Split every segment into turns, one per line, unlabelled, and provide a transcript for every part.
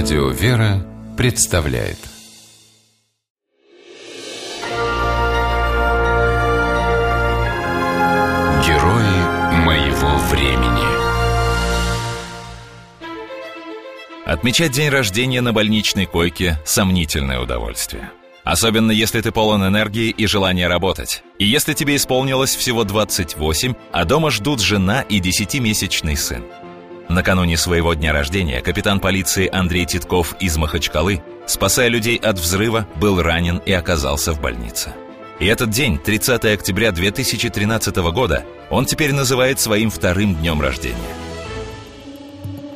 Радио «Вера» представляет Герои моего времени
Отмечать день рождения на больничной койке – сомнительное удовольствие. Особенно если ты полон энергии и желания работать. И если тебе исполнилось всего 28, а дома ждут жена и 10-месячный сын. Накануне своего дня рождения капитан полиции Андрей Титков из Махачкалы, спасая людей от взрыва, был ранен и оказался в больнице. И этот день, 30 октября 2013 года, он теперь называет своим вторым днем рождения.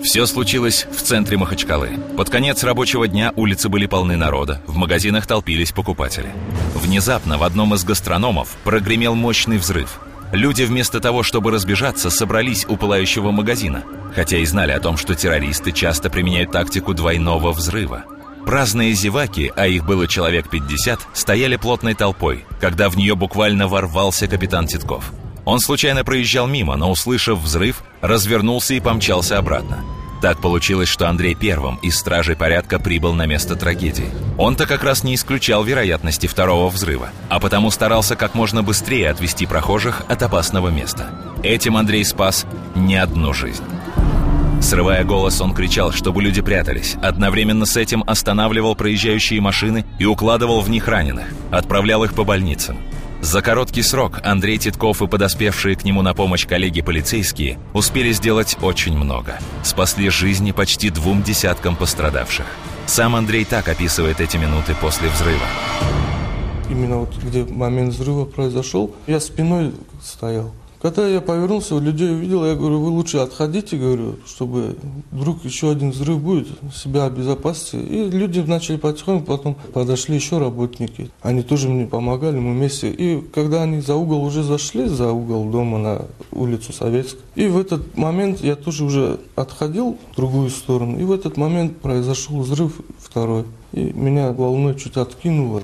Все случилось в центре Махачкалы. Под конец рабочего дня улицы были полны народа, в магазинах толпились покупатели. Внезапно в одном из гастрономов прогремел мощный взрыв – Люди вместо того, чтобы разбежаться, собрались у пылающего магазина, хотя и знали о том, что террористы часто применяют тактику двойного взрыва. Праздные зеваки, а их было человек 50, стояли плотной толпой, когда в нее буквально ворвался капитан Титков. Он случайно проезжал мимо, но, услышав взрыв, развернулся и помчался обратно. Так получилось, что Андрей первым из стражей порядка прибыл на место трагедии. Он-то как раз не исключал вероятности второго взрыва, а потому старался как можно быстрее отвести прохожих от опасного места. Этим Андрей спас не одну жизнь. Срывая голос, он кричал, чтобы люди прятались. Одновременно с этим останавливал проезжающие машины и укладывал в них раненых. Отправлял их по больницам. За короткий срок Андрей Титков и подоспевшие к нему на помощь коллеги-полицейские успели сделать очень много. Спасли жизни почти двум десяткам пострадавших. Сам Андрей так описывает эти минуты после взрыва.
Именно вот где момент взрыва произошел, я спиной стоял. Когда я повернулся, людей увидел, я говорю, вы лучше отходите, говорю, чтобы вдруг еще один взрыв будет, себя обезопасьте. И люди начали потихоньку, потом подошли еще работники. Они тоже мне помогали, мы вместе. И когда они за угол уже зашли, за угол дома на улицу Советскую, и в этот момент я тоже уже отходил в другую сторону. И в этот момент произошел взрыв второй. И меня волной чуть откинуло.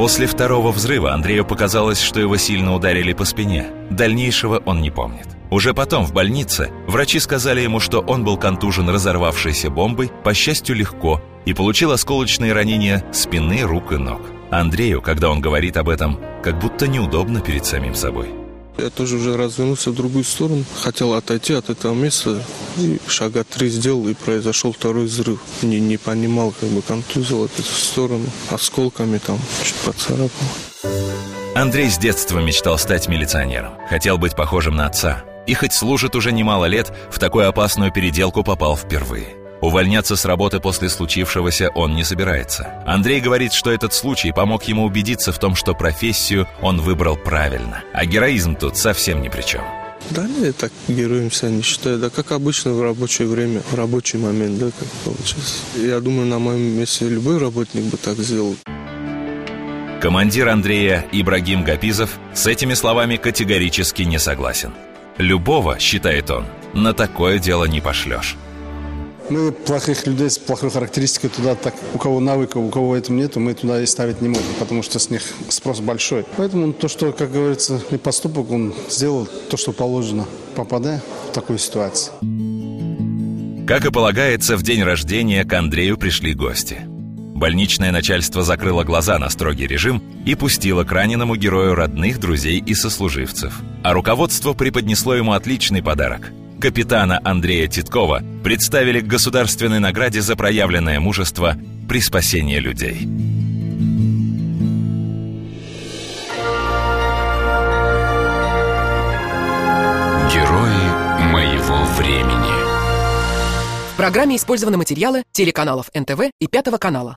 После второго взрыва Андрею показалось, что его сильно ударили по спине. Дальнейшего он не помнит. Уже потом, в больнице, врачи сказали ему, что он был контужен разорвавшейся бомбой, по счастью, легко, и получил осколочные ранения спины, рук и ног. Андрею, когда он говорит об этом, как будто неудобно перед самим собой.
Я тоже уже развернулся в другую сторону, хотел отойти от этого места, и шага три сделал, и произошел второй взрыв. Не, не понимал, как бы контузил эту сторону, осколками там чуть поцарапал.
Андрей с детства мечтал стать милиционером. Хотел быть похожим на отца. И хоть служит уже немало лет, в такую опасную переделку попал впервые. Увольняться с работы после случившегося он не собирается. Андрей говорит, что этот случай помог ему убедиться в том, что профессию он выбрал правильно. А героизм тут совсем ни при чем.
Да нет, так героем себя не считаю. Да как обычно в рабочее время, в рабочий момент, да, как получается. Я думаю, на моем месте любой работник бы так сделал.
Командир Андрея Ибрагим Гапизов с этими словами категорически не согласен. Любого, считает он, на такое дело не пошлешь.
Мы плохих людей с плохой характеристикой туда, так у кого навыков, у кого этом нету, мы туда и ставить не можем, потому что с них спрос большой. Поэтому то, что, как говорится, и поступок, он сделал то, что положено, попадая в такую ситуацию.
Как и полагается, в день рождения к Андрею пришли гости. Больничное начальство закрыло глаза на строгий режим и пустило к раненому герою родных, друзей и сослуживцев. А руководство преподнесло ему отличный подарок – капитана Андрея Титкова представили к государственной награде за проявленное мужество при спасении людей.
Герои моего времени
В программе использованы материалы телеканалов НТВ и Пятого канала.